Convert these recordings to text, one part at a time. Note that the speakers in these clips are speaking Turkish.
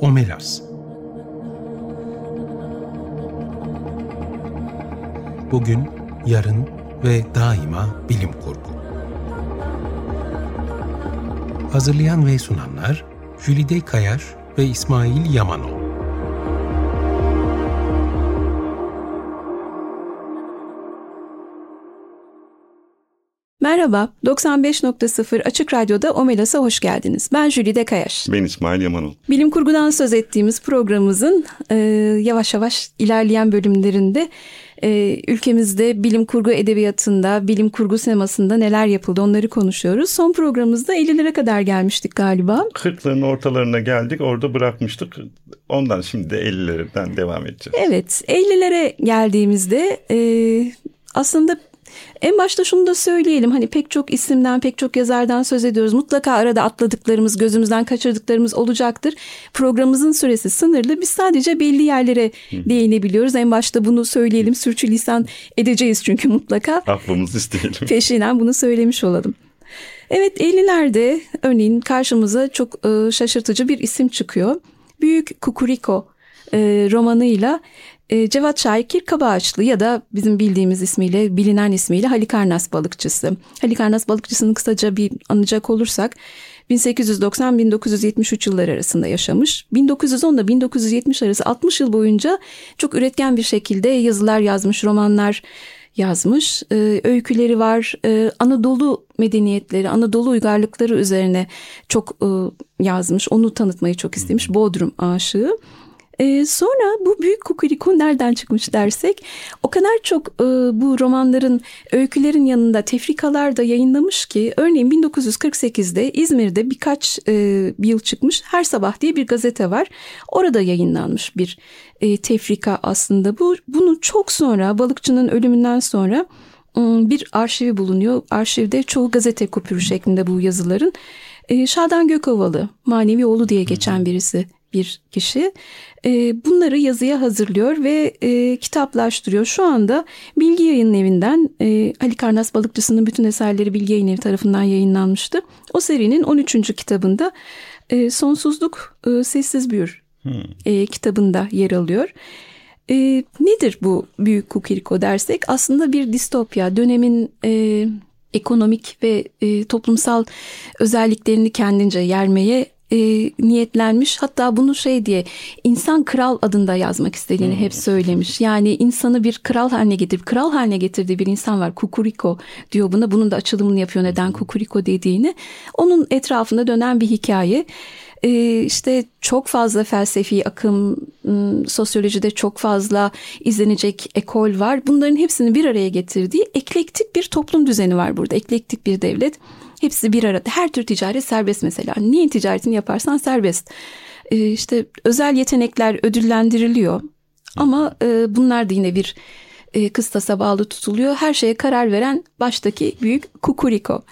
Omelas Bugün, yarın ve daima bilim kurgu. Hazırlayan ve sunanlar Jülide Kayar ve İsmail Yamanol. Merhaba, 95.0 Açık Radyo'da Omelas'a hoş geldiniz. Ben Jülide Kayaş. Ben İsmail Yamanol. Bilim kurgudan söz ettiğimiz programımızın e, yavaş yavaş ilerleyen bölümlerinde e, ülkemizde bilim kurgu edebiyatında, bilim kurgu sinemasında neler yapıldı onları konuşuyoruz. Son programımızda 50'lere kadar gelmiştik galiba. 40'ların ortalarına geldik orada bırakmıştık. Ondan şimdi de 50'lerden devam edeceğiz. Evet 50'lere geldiğimizde e, aslında en başta şunu da söyleyelim hani pek çok isimden pek çok yazardan söz ediyoruz. Mutlaka arada atladıklarımız gözümüzden kaçırdıklarımız olacaktır. Programımızın süresi sınırlı biz sadece belli yerlere değinebiliyoruz. En başta bunu söyleyelim sürçülisan edeceğiz çünkü mutlaka. Aklımız isteyelim. Peşinden bunu söylemiş olalım. Evet 50'lerde örneğin karşımıza çok e, şaşırtıcı bir isim çıkıyor. Büyük Kukuriko e, romanıyla e, Cevat Şaikir Kabaağaçlı ya da bizim bildiğimiz ismiyle bilinen ismiyle Halikarnas balıkçısı. Halikarnas balıkçısını kısaca bir anacak olursak 1890-1973 yılları arasında yaşamış. 1910 ile 1970 arası 60 yıl boyunca çok üretken bir şekilde yazılar yazmış, romanlar yazmış. Ee, öyküleri var. Ee, Anadolu medeniyetleri, Anadolu uygarlıkları üzerine çok e, yazmış. Onu tanıtmayı çok istemiş. Bodrum aşığı. Ee, sonra bu büyük kukuriko nereden çıkmış dersek o kadar çok e, bu romanların öykülerin yanında tefrikalar da yayınlamış ki örneğin 1948'de İzmir'de birkaç e, yıl çıkmış Her Sabah diye bir gazete var. Orada yayınlanmış bir e, tefrika aslında bu. Bunu çok sonra balıkçının ölümünden sonra bir arşivi bulunuyor. Arşivde çoğu gazete kupürü şeklinde bu yazıların. E, Şadan Gökovalı manevi oğlu diye geçen birisi bir kişi e, bunları yazıya hazırlıyor ve e, kitaplaştırıyor. Şu anda Bilgi Yayın Evi'nden e, Ali Karnas Balıkçısı'nın bütün eserleri Bilgi Yayın Evi tarafından yayınlanmıştı. O serinin 13. kitabında e, Sonsuzluk e, Sessiz Büyür hmm. e, kitabında yer alıyor. E, nedir bu Büyük Kukiriko dersek aslında bir distopya dönemin... E, ekonomik ve e, toplumsal özelliklerini kendince yermeye e, niyetlenmiş. Hatta bunu şey diye insan kral adında yazmak istediğini hmm. hep söylemiş. Yani insanı bir kral haline getirip kral haline getirdiği bir insan var. Kukuriko diyor buna. Bunun da açılımını yapıyor neden Kukuriko dediğini. Onun etrafında dönen bir hikaye. Ee, işte çok fazla felsefi akım, sosyolojide çok fazla izlenecek ekol var. Bunların hepsini bir araya getirdiği eklektik bir toplum düzeni var burada. Eklektik bir devlet. Hepsi bir arada. Her tür ticaret serbest mesela. Niye ticaretini yaparsan serbest. Ee, işte özel yetenekler ödüllendiriliyor. Ama e, bunlar da yine bir e, kıstasa bağlı tutuluyor. Her şeye karar veren baştaki büyük kukuriko.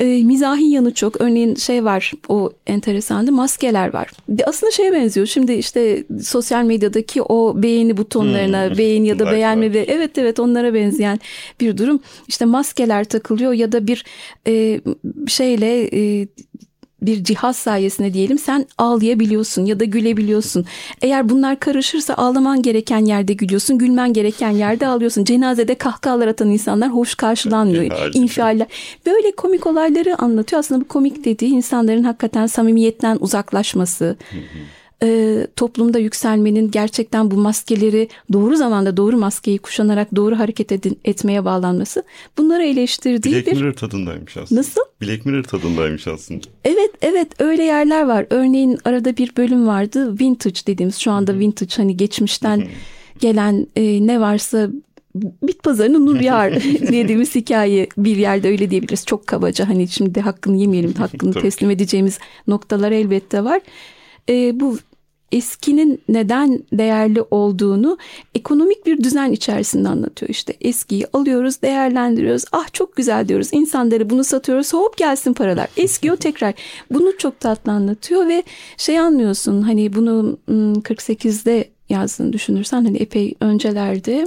E, mizahi yanı çok. Örneğin şey var o enteresandı maskeler var. Aslında şeye benziyor. Şimdi işte sosyal medyadaki o beğeni butonlarına hmm. beğen ya da beğenme ve evet evet onlara benzeyen bir durum. İşte maskeler takılıyor ya da bir e, şeyle e, bir cihaz sayesinde diyelim sen ağlayabiliyorsun ya da gülebiliyorsun. Eğer bunlar karışırsa ağlaman gereken yerde gülüyorsun, gülmen gereken yerde ağlıyorsun. Cenazede kahkahalar atan insanlar hoş karşılanmıyor. İnfialler. Böyle komik olayları anlatıyor. Aslında bu komik dediği insanların hakikaten samimiyetten uzaklaşması. Hı hı e, toplumda yükselmenin gerçekten bu maskeleri doğru zamanda doğru maskeyi kuşanarak doğru hareket edin, etmeye bağlanması bunları eleştirdiği Black bir... Mirror tadındaymış aslında. Nasıl? Black Mirror tadındaymış aslında. Evet evet öyle yerler var. Örneğin arada bir bölüm vardı vintage dediğimiz şu anda vintage hani geçmişten gelen e, ne varsa bit pazarının nur yağar dediğimiz hikaye bir yerde öyle diyebiliriz. Çok kabaca hani şimdi hakkını yemeyelim hakkını teslim edeceğimiz noktalar elbette var. E, bu eskinin neden değerli olduğunu ekonomik bir düzen içerisinde anlatıyor. İşte eskiyi alıyoruz, değerlendiriyoruz. Ah çok güzel diyoruz. İnsanlara bunu satıyoruz. Hop gelsin paralar. Eski o tekrar. Bunu çok tatlı anlatıyor ve şey anlıyorsun hani bunu 48'de yazdığını düşünürsen hani epey öncelerde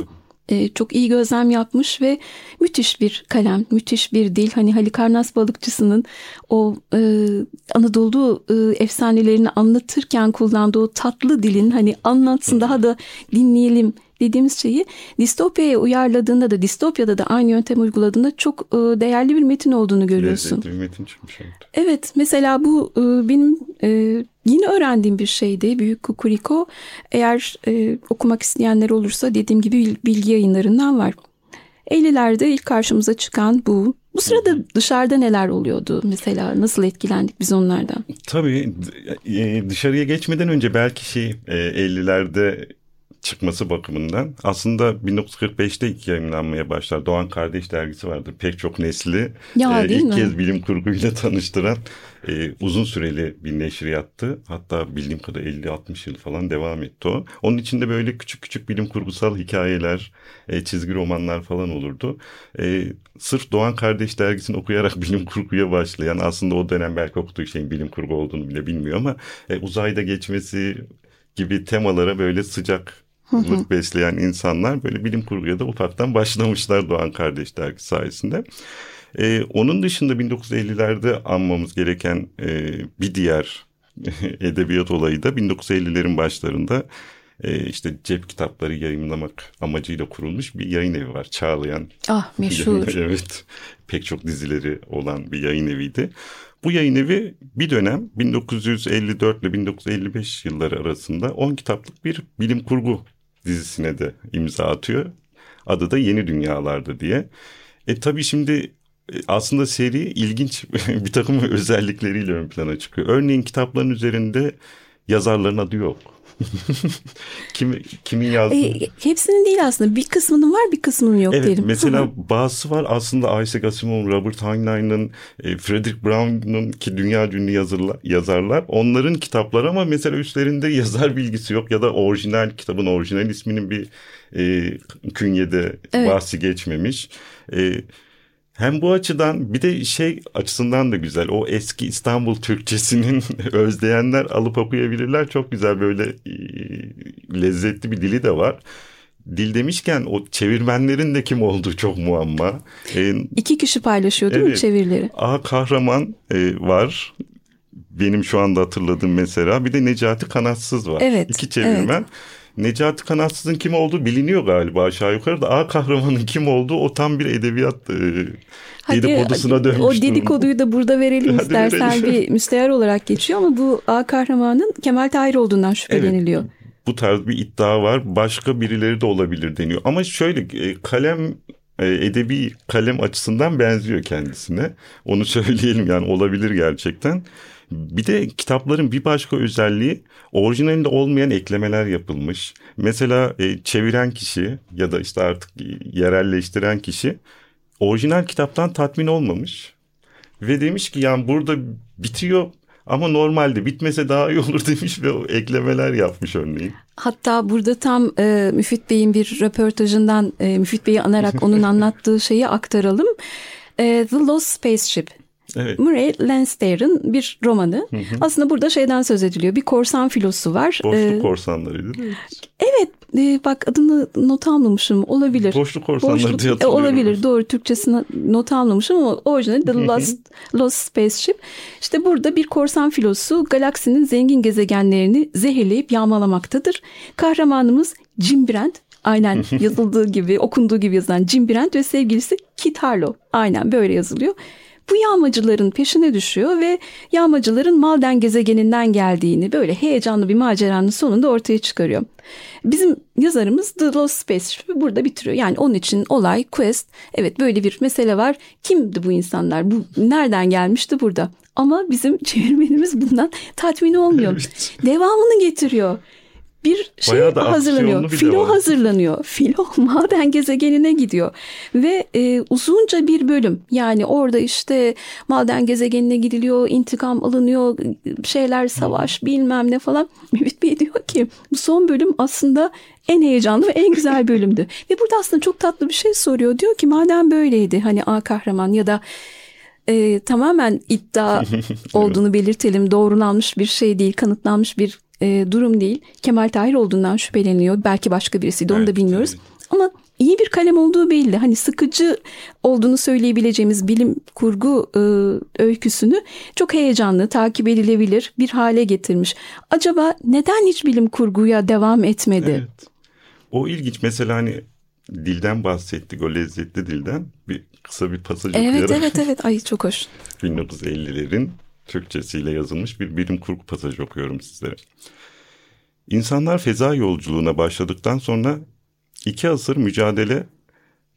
e, çok iyi gözlem yapmış ve müthiş bir kalem, müthiş bir dil. Hani Halikarnas balıkçısının o e, Anadolu e, efsanelerini anlatırken kullandığı o tatlı dilin hani anlatsın daha da dinleyelim dediğimiz şeyi distopyaya uyarladığında da distopyada da aynı yöntem uyguladığında çok e, değerli bir metin olduğunu görüyorsun. Lezzetli bir metin çıkmış. Evet, evet mesela bu e, benim e, yeni öğrendiğim bir şeydi. Büyük Kukuriko eğer e, okumak isteyenler olursa dediğim gibi bilgi yayınlarından var. 50'lerde ilk karşımıza çıkan bu. Bu sırada dışarıda neler oluyordu mesela? Nasıl etkilendik biz onlardan? Tabii dışarıya geçmeden önce belki şey 50'lerde çıkması bakımından aslında 1945'te ilk yayınlanmaya başlar. Doğan Kardeş dergisi vardır. Pek çok nesli ya, e, ilk mi? kez bilim kurguyla tanıştıran e, uzun süreli bir neşriyattı. Hatta bildiğim kadar 50-60 yıl falan devam etti o. Onun içinde böyle küçük küçük bilim kurgusal hikayeler, e, çizgi romanlar falan olurdu. E, sırf Doğan Kardeş dergisini okuyarak bilim kurguya başlayan aslında o dönem belki okuduğu şeyin bilim kurgu olduğunu bile bilmiyor ama e, uzayda geçmesi gibi temalara böyle sıcak lık besleyen insanlar böyle bilim kurguya da ufaktan başlamışlar Doğan Kardeş dergi sayesinde. Ee, onun dışında 1950'lerde anmamız gereken e, bir diğer edebiyat olayı da 1950'lerin başlarında e, işte cep kitapları yayınlamak amacıyla kurulmuş bir yayın evi var. Çağlayan. Ah meşhur. evet pek çok dizileri olan bir yayın eviydi. Bu yayın evi bir dönem 1954 ile 1955 yılları arasında 10 kitaplık bir bilim kurgu dizisine de imza atıyor. Adı da Yeni Dünyalardı diye. E tabii şimdi e, aslında seri ilginç bir takım özellikleriyle ön plana çıkıyor. Örneğin kitapların üzerinde yazarların adı yok. Kim, kimin yazdığı? E, hepsinin değil aslında. Bir kısmının var bir kısmının yok evet, diyelim. Mesela bazısı var aslında Isaac Asimov, Robert Heinlein'ın, e, Frederick Brown'un ki dünya ünlü yazarlar, yazarlar. Onların kitapları ama mesela üstlerinde yazar bilgisi yok ya da orijinal kitabın orijinal isminin bir e, künyede evet. bahsi geçmemiş. Evet. Hem bu açıdan bir de şey açısından da güzel. O eski İstanbul Türkçesinin özleyenler alıp okuyabilirler. Çok güzel böyle e, lezzetli bir dili de var. Dil demişken o çevirmenlerin de kim olduğu çok muamma. Ee, İki kişi paylaşıyor değil evet, mi çevirileri? A kahraman e, var. Benim şu anda hatırladığım mesela. Bir de Necati Kanatsız var. Evet. İki çevirmen. Evet. Necati Kanatsız'ın kim olduğu biliniyor galiba aşağı yukarı da A kahramanın kim olduğu o tam bir edebiyat e, Hadi, dedikodusuna dönmüş O dedikoduyu da burada verelim istersen verelim. bir müstehar olarak geçiyor ama bu A kahramanın Kemal Tahir olduğundan şüpheleniliyor. Evet, bu tarz bir iddia var. Başka birileri de olabilir deniyor. Ama şöyle e, kalem e, edebi kalem açısından benziyor kendisine. Onu söyleyelim yani olabilir gerçekten. Bir de kitapların bir başka özelliği orijinalinde olmayan eklemeler yapılmış. Mesela e, çeviren kişi ya da işte artık yerelleştiren kişi orijinal kitaptan tatmin olmamış. Ve demiş ki yani burada bitiyor ama normalde bitmese daha iyi olur demiş ve o eklemeler yapmış örneğin. Hatta burada tam e, Müfit Bey'in bir röportajından e, Müfit Bey'i anarak onun anlattığı şeyi aktaralım. E, The Lost Spaceship Evet. Murray Lansdale'ın bir romanı. Hı hı. Aslında burada şeyden söz ediliyor. Bir korsan filosu var. Boşluk ee, korsanları değil mi? Evet. E, bak adını not almamışım. Olabilir. Boşluk korsanları Boşluk, diye e, Olabilir. Doğru. Türkçesine not almamışım ama orijinali The Lost, Lost Spaceship. İşte burada bir korsan filosu galaksinin zengin gezegenlerini zehirleyip yağmalamaktadır. Kahramanımız Jim Brand Aynen yazıldığı gibi, okunduğu gibi yazılan Jim Brand ve sevgilisi Kit Harlow. Aynen böyle yazılıyor. Bu yağmacıların peşine düşüyor ve yağmacıların Malden gezegeninden geldiğini böyle heyecanlı bir maceranın sonunda ortaya çıkarıyor. Bizim yazarımız The Lost Spaceship'i burada bitiriyor. Yani onun için olay, quest, evet böyle bir mesele var. Kimdi bu insanlar? Bu nereden gelmişti burada? Ama bizim çevirmenimiz bundan tatmin olmuyor. Evet. Devamını getiriyor bir şey hazırlanıyor. Filo hazırlanıyor. Filo maden gezegenine gidiyor. Ve e, uzunca bir bölüm. Yani orada işte maden gezegenine gidiliyor, intikam alınıyor, şeyler savaş bilmem ne falan. Mehmet Bey diyor ki bu son bölüm aslında en heyecanlı ve en güzel bölümdü. ve burada aslında çok tatlı bir şey soruyor. Diyor ki madem böyleydi hani A kahraman ya da e, tamamen iddia olduğunu belirtelim. Doğrulanmış bir şey değil, kanıtlanmış bir e, durum değil. Kemal Tahir olduğundan şüpheleniyor. Belki başka birisiydi onu evet, da bilmiyoruz. Evet. Ama iyi bir kalem olduğu belli. Hani sıkıcı olduğunu söyleyebileceğimiz bilim kurgu e, öyküsünü çok heyecanlı, takip edilebilir bir hale getirmiş. Acaba neden hiç bilim kurguya devam etmedi? Evet. O ilginç. Mesela hani dilden bahsettik, o lezzetli dilden. Bir kısa bir pasaj Evet, okuyarak. evet, evet. Ay çok hoş. 1950'lerin Türkçesiyle yazılmış bir bilim kurgu pasajı okuyorum sizlere. İnsanlar feza yolculuğuna başladıktan sonra iki asır mücadele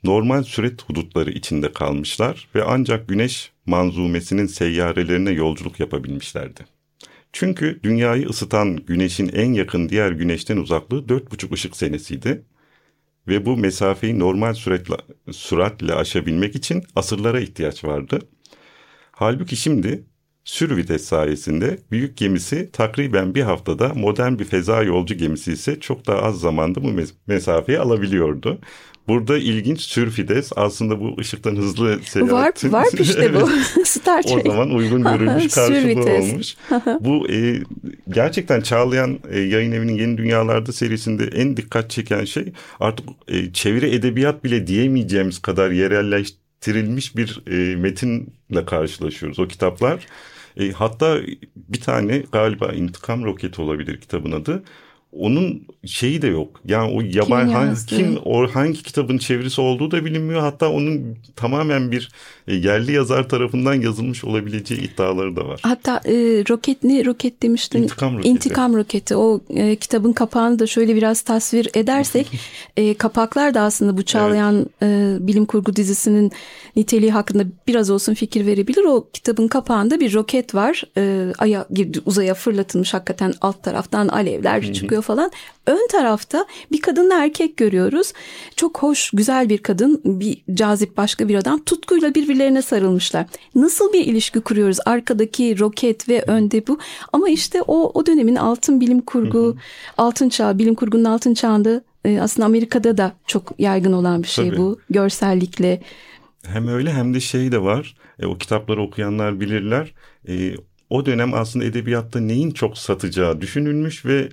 normal süret hudutları içinde kalmışlar ve ancak güneş manzumesinin seyyarelerine yolculuk yapabilmişlerdi. Çünkü dünyayı ısıtan güneşin en yakın diğer güneşten uzaklığı 4,5 ışık senesiydi. Ve bu mesafeyi normal süratle, süratle aşabilmek için asırlara ihtiyaç vardı. Halbuki şimdi sür vites sayesinde büyük gemisi takriben bir haftada modern bir feza yolcu gemisi ise çok daha az zamanda bu mes- mesafeyi alabiliyordu. Burada ilginç sür vites aslında bu ışıktan hızlı seyahatin... Var, var işte bu. Star o Trek. zaman uygun görülmüş karşılığı olmuş. Bu e, gerçekten Çağlayan e, Yayın Evi'nin Yeni Dünyalarda serisinde en dikkat çeken şey artık e, çeviri edebiyat bile diyemeyeceğimiz kadar yerelleştirilmiş bir e, metinle karşılaşıyoruz o kitaplar. E, hatta bir tane galiba İntikam Roketi olabilir kitabın adı. Onun şeyi de yok. Yani o yabancı Kim hangi, kim o hangi kitabın çevirisi olduğu da bilinmiyor. Hatta onun tamamen bir e, yerli yazar tarafından yazılmış olabileceği iddiaları da var. Hatta e, roket ne roket demiştin? İntikam roketi. İntikam roketi. O e, kitabın kapağını da şöyle biraz tasvir edersek e, kapaklar da aslında bu Çağlayan e, bilim kurgu dizisinin niteliği hakkında biraz olsun fikir verebilir. O kitabın kapağında bir roket var. E, aya, uzaya fırlatılmış hakikaten alt taraftan alevler çıkıyor falan. Ön tarafta bir kadınla erkek görüyoruz. Çok hoş, güzel bir kadın, bir cazip başka bir adam tutkuyla birbirlerine sarılmışlar. Nasıl bir ilişki kuruyoruz? Arkadaki roket ve önde bu. Ama işte o o dönemin altın bilim kurgu, altın çağı, bilim kurgunun altın çağında e, aslında Amerika'da da çok yaygın olan bir şey Tabii. bu. Görsellikle. Hem öyle hem de şey de var. E, o kitapları okuyanlar bilirler. E, o dönem aslında edebiyatta neyin çok satacağı düşünülmüş ve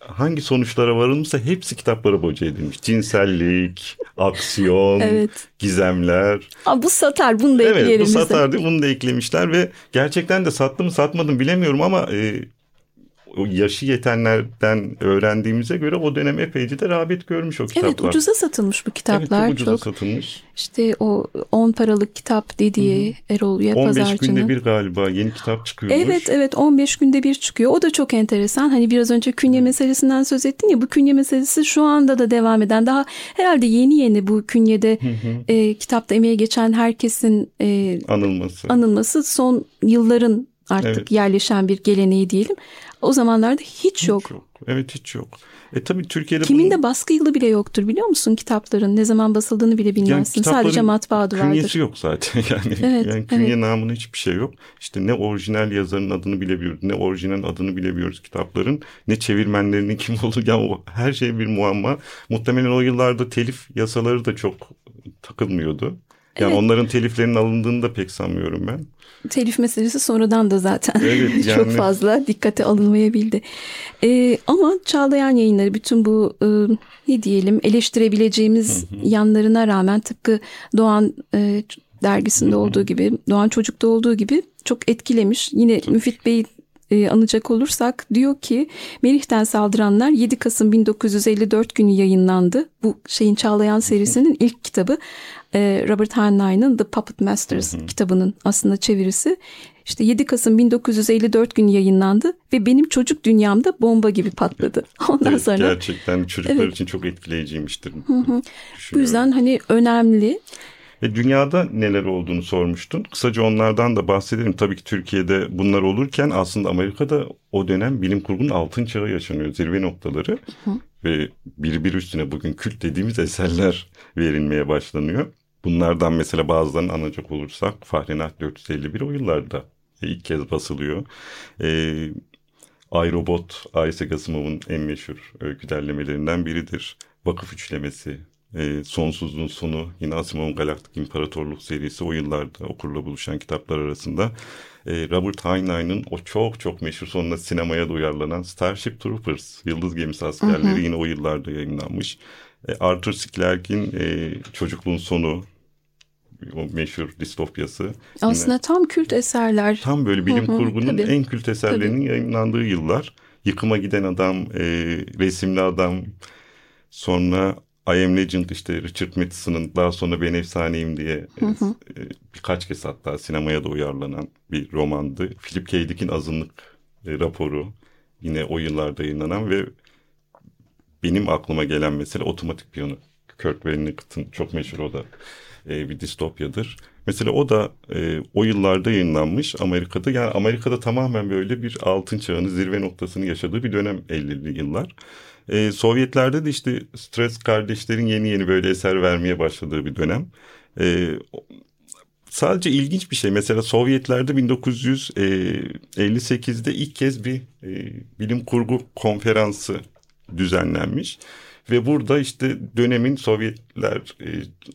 hangi sonuçlara varılmışsa hepsi kitaplara boca edilmiş. Cinsellik, aksiyon, Evet. gizemler. Aa, bu satar, bunu da Evet ekleyelim bu bize. satardı bunu da eklemişler ve gerçekten de sattı mı satmadı mı bilemiyorum ama e, yaşı yetenlerden öğrendiğimize göre o dönem epeyce de rağbet görmüş o kitaplar. Evet ucuza satılmış bu Evet, kitaplar. çok ucuza çok satılmış. işte o 10 paralık kitap dediği Erol Üye 15 Pazarcı'nın. günde bir galiba yeni kitap çıkıyormuş. Evet evet 15 günde bir çıkıyor. O da çok enteresan. Hani biraz önce künye meselesinden söz ettin ya bu künye meselesi şu anda da devam eden daha herhalde yeni yeni bu künyede e, kitapta emeğe geçen herkesin e, Anılması. anılması son yılların artık Evet. yerleşen bir geleneği diyelim. O zamanlarda hiç yok. Hiç yok. Evet hiç yok. E tabii Türkiye'de Kimin bunun- de baskı yılı bile yoktur biliyor musun kitapların? Ne zaman basıldığını bile bilmezsin. kitapların Sadece matbaa adı vardır. Künyesi yok zaten yani. Evet, yani künye evet. namına hiçbir şey yok. İşte ne orijinal yazarın adını bilebiliyoruz, ne orijinal adını bilebiliyoruz kitapların, ne çevirmenlerinin kim olduğu. Yani o, her şey bir muamma. Muhtemelen o yıllarda telif yasaları da çok takılmıyordu. Yani Evet. onların teliflerinin alındığını da pek sanmıyorum ben. Telif meselesi sonradan da zaten Evet, çok fazla dikkate alınmayabildi. Ee, ama Çağlayan yayınları bütün bu e, ne diyelim eleştirebileceğimiz yanlarına rağmen tıpkı Doğan e, dergisinde olduğu gibi Doğan Çocuk'ta olduğu gibi çok etkilemiş. Yine Müfit Bey e, anacak olursak diyor ki Merih'ten saldıranlar 7 Kasım 1954 günü yayınlandı. Bu şeyin Çağlayan serisinin ilk kitabı e, Robert Heinlein'ın The Puppet Masters kitabının aslında çevirisi. İşte 7 Kasım 1954 günü yayınlandı ve benim çocuk dünyamda bomba gibi patladı. Ondan Evet, sonra Gerçekten çocuklar Evet. için çok etkileyiciymiştir. bu yüzden hani önemli. Ve dünyada neler olduğunu sormuştun. Kısaca onlardan da bahsedelim. Tabii ki Türkiye'de bunlar olurken aslında Amerika'da o dönem bilim kurgunun altın çağı yaşanıyor. Zirve noktaları. Ve birbiri üstüne bugün kült dediğimiz eserler verilmeye başlanıyor. Bunlardan mesela bazılarını anacak olursak Fahrenheit 451 o yıllarda ilk kez basılıyor. Ee, iRobot, Isaac Asimov'un en meşhur öykü derlemelerinden biridir. Vakıf üçlemesi, e, Sonsuzluğun Sonu, yine Asimov'un Galaktik İmparatorluk serisi o yıllarda okurla buluşan kitaplar arasında. E, Robert Heinlein'ın o çok çok meşhur sonunda sinemaya da uyarlanan Starship Troopers, Yıldız Gemisi Askerleri yine o yıllarda yayınlanmış. E, Arthur C. Clarke'in e, Çocukluğun Sonu o meşhur distopyası. Aslında Yine, tam kült eserler. Tam böyle bilim hı hı, kurgunun tabii. en kült eserlerinin tabii. yayınlandığı yıllar. Yıkıma Giden Adam, e, Resimli Adam, sonra I Am Legend işte Richard Matheson'ın daha sonra Ben Efsaneyim diye hı hı. E, birkaç kez hatta sinemaya da uyarlanan bir romandı. Philip K. Dick'in Azınlık e, raporu yine o yıllarda yayınlanan ve benim aklıma gelen mesela otomatik piyano. Kurt Vonnegut'un çok meşhur o da e, bir distopyadır. Mesela o da e, o yıllarda yayınlanmış Amerika'da. Yani Amerika'da tamamen böyle bir altın çağını zirve noktasını yaşadığı bir dönem 50'li yıllar. E, Sovyetlerde de işte Stres kardeşlerin yeni yeni böyle eser vermeye başladığı bir dönem. E, sadece ilginç bir şey. Mesela Sovyetlerde 1958'de ilk kez bir e, bilim kurgu konferansı düzenlenmiş. Ve burada işte dönemin Sovyetler e,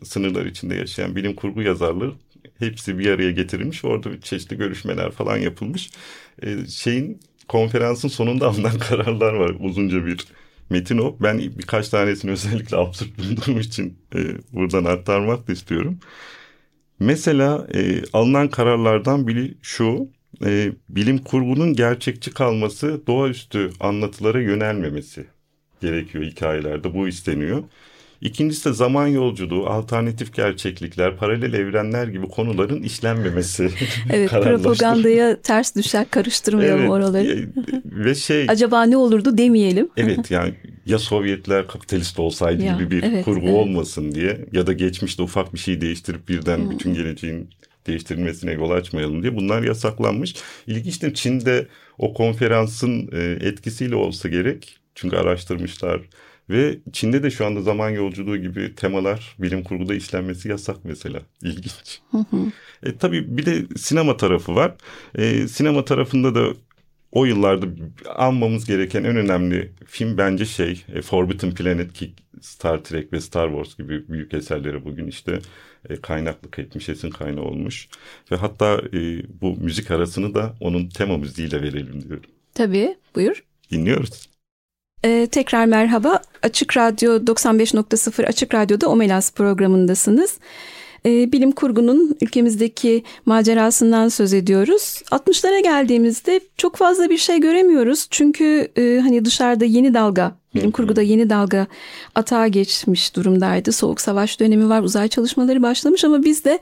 sınırlar içinde yaşayan bilim kurgu yazarları hepsi bir araya getirilmiş. Orada çeşitli görüşmeler falan yapılmış. E, şeyin konferansın sonunda alınan kararlar var. Uzunca bir metin o. Ben birkaç tanesini özellikle absürt bulduğum için e, buradan aktarmak da istiyorum. Mesela e, alınan kararlardan biri şu. E, bilim kurgunun gerçekçi kalması, doğaüstü anlatılara yönelmemesi gerekiyor hikayelerde. Bu isteniyor. İkincisi de zaman yolculuğu, alternatif gerçeklikler, paralel evrenler gibi konuların işlenmemesi. evet, propagandaya ters düşer, karıştırmayalım evet, oraları. ve şey... Acaba ne olurdu demeyelim. evet yani ya Sovyetler kapitalist olsaydı ya, gibi bir evet, kurgu evet. olmasın diye ya da geçmişte ufak bir şey değiştirip birden hmm. bütün geleceğin değiştirilmesine yol açmayalım diye bunlar yasaklanmış. İlginçtir Çin'de o konferansın e, etkisiyle olsa gerek çünkü araştırmışlar ve Çin'de de şu anda zaman yolculuğu gibi temalar bilim kurguda işlenmesi yasak mesela. İlginç. Hı hı. E, tabii bir de sinema tarafı var. E, sinema tarafında da o yıllarda almamız gereken en önemli film bence şey e, Forbidden Planet ki Star Trek ve Star Wars gibi büyük eserleri bugün işte e, kaynaklık etmiş, esin kaynağı olmuş. Ve hatta e, bu müzik arasını da onun tema müziğiyle verelim diyorum. Tabii, buyur. Dinliyoruz. Ee, tekrar merhaba. Açık Radyo 95.0 Açık Radyo'da Omelas programındasınız. Ee, bilim kurgunun ülkemizdeki macerasından söz ediyoruz. 60'lara geldiğimizde çok fazla bir şey göremiyoruz. Çünkü e, hani dışarıda yeni dalga, bilim kurguda yeni dalga atağa geçmiş durumdaydı. Soğuk savaş dönemi var, uzay çalışmaları başlamış ama biz de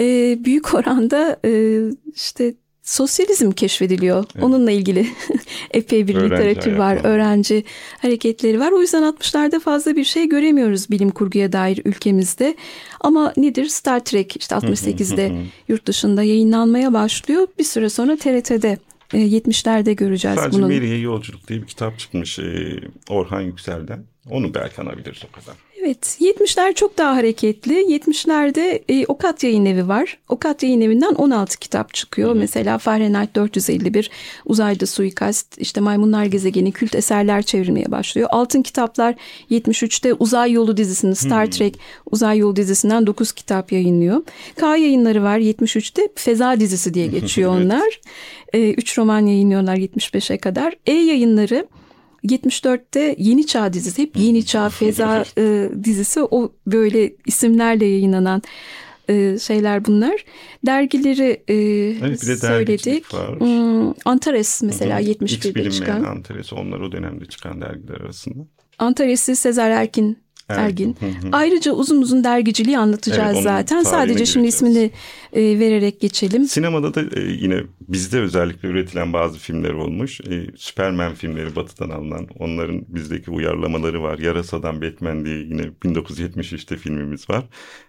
e, büyük oranda e, işte sosyalizm keşfediliyor. Evet. Onunla ilgili epey bir öğrenci literatür var, ayakları. öğrenci hareketleri var. O yüzden 60'larda fazla bir şey göremiyoruz bilim kurguya dair ülkemizde. Ama nedir? Star Trek işte 68'de yurt dışında yayınlanmaya başlıyor. Bir süre sonra TRT'de 70'lerde e, göreceğiz Sadece bunun. Meriye Yolculuk diye bir kitap çıkmış e, Orhan Yüksel'den. Onu belki anabiliriz o kadar. Evet 70'ler çok daha hareketli. 70'lerde e, Okat Yayın Evi var. Okat Yayın Evi'nden 16 kitap çıkıyor. Hı. Mesela Fahrenheit 451, Uzayda Suikast, işte Maymunlar Gezegeni, kült eserler çevrilmeye başlıyor. Altın kitaplar 73'te Uzay Yolu dizisini Star Hı. Trek Uzay Yolu dizisinden 9 kitap yayınlıyor. K yayınları var 73'te Feza dizisi diye geçiyor evet. onlar. 3 e, roman yayınlıyorlar 75'e kadar. E yayınları 74'te Yeni Çağ dizisi hep Yeni Çağ Feza e, dizisi o böyle isimlerle yayınlanan e, şeyler bunlar. Dergileri e, evet, bir de söyledik. Var. Hmm, Antares mesela Hı-hı. 71'de çıkan. Antares onlar o dönemde çıkan dergiler arasında. Antares'i Sezer Erkin Ergin. Ayrıca uzun uzun dergiciliği anlatacağız evet, zaten. Sadece şimdi ismini e, vererek geçelim. Sinemada da e, yine bizde özellikle üretilen bazı filmler olmuş. E, Superman filmleri batıdan alınan onların bizdeki uyarlamaları var. Yarasa'dan Batman diye yine 1973'te filmimiz var.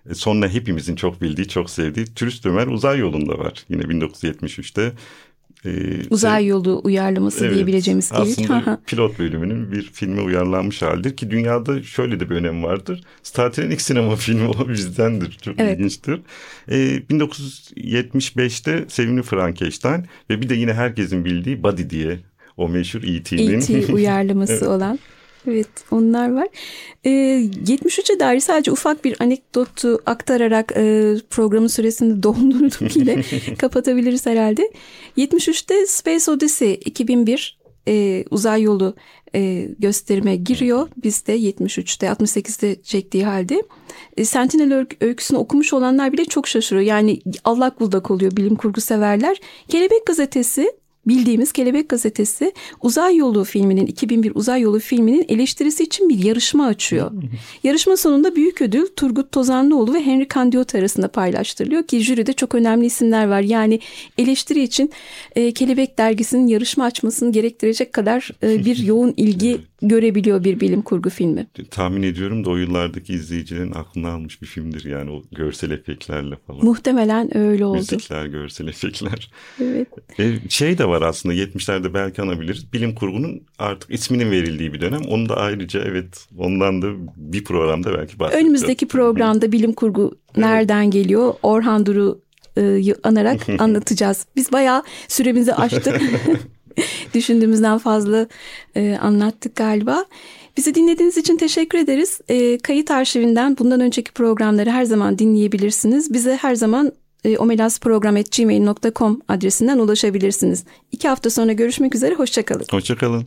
E, sonra hepimizin çok bildiği, çok sevdiği Turist Ömer Uzay Yolunda var. Yine 1973'te ee, Uzay şey, yolu uyarlaması evet, diyebileceğimiz gibi. Aslında pilot bölümünün bir filme uyarlanmış halidir ki dünyada şöyle de bir önemi vardır. Star Trek'in ilk sinema filmi o bizdendir. Çok evet. ilginçtir. Ee, 1975'te Sevimli Frankenstein ve bir de yine herkesin bildiği Buddy diye o meşhur E.T.'nin. E.T. uyarlaması evet. olan. Evet onlar var. E, ee, 73'e dair sadece ufak bir anekdotu aktararak e, programın süresini dondurduk yine kapatabiliriz herhalde. 73'te Space Odyssey 2001 e, uzay yolu e, gösterime giriyor. Bizde 73'te 68'de çektiği halde. E, Sentinel öyküsünü okumuş olanlar bile çok şaşırıyor. Yani allak bullak oluyor bilim kurgu severler. Kelebek gazetesi bildiğimiz Kelebek Gazetesi Uzay Yolu filminin 2001 Uzay Yolu filminin eleştirisi için bir yarışma açıyor. yarışma sonunda büyük ödül Turgut Tozanlıoğlu ve Henry Candiot arasında paylaştırılıyor ki jüride çok önemli isimler var. Yani eleştiri için e, Kelebek dergisinin yarışma açmasını gerektirecek kadar e, bir yoğun ilgi görebiliyor bir bilim kurgu filmi. Tahmin ediyorum da o yıllardaki izleyicilerin aklına almış bir filmdir yani o görsel efektlerle falan. Muhtemelen öyle oldu. Müzikler, görsel efektler. Evet. E, şey de var aslında 70'lerde belki anabiliriz. Bilim kurgunun artık isminin verildiği bir dönem. Onu da ayrıca evet ondan da bir programda belki bahsedeceğiz. Önümüzdeki programda bilim kurgu nereden evet. geliyor? Orhan Duru anarak anlatacağız. Biz bayağı süremizi aştık. Düşündüğümüzden fazla e, anlattık galiba. Bizi dinlediğiniz için teşekkür ederiz. E, kayıt arşivinden bundan önceki programları her zaman dinleyebilirsiniz. Bize her zaman e, omelasprogram.gmail.com adresinden ulaşabilirsiniz. İki hafta sonra görüşmek üzere, hoşçakalın. Hoşçakalın.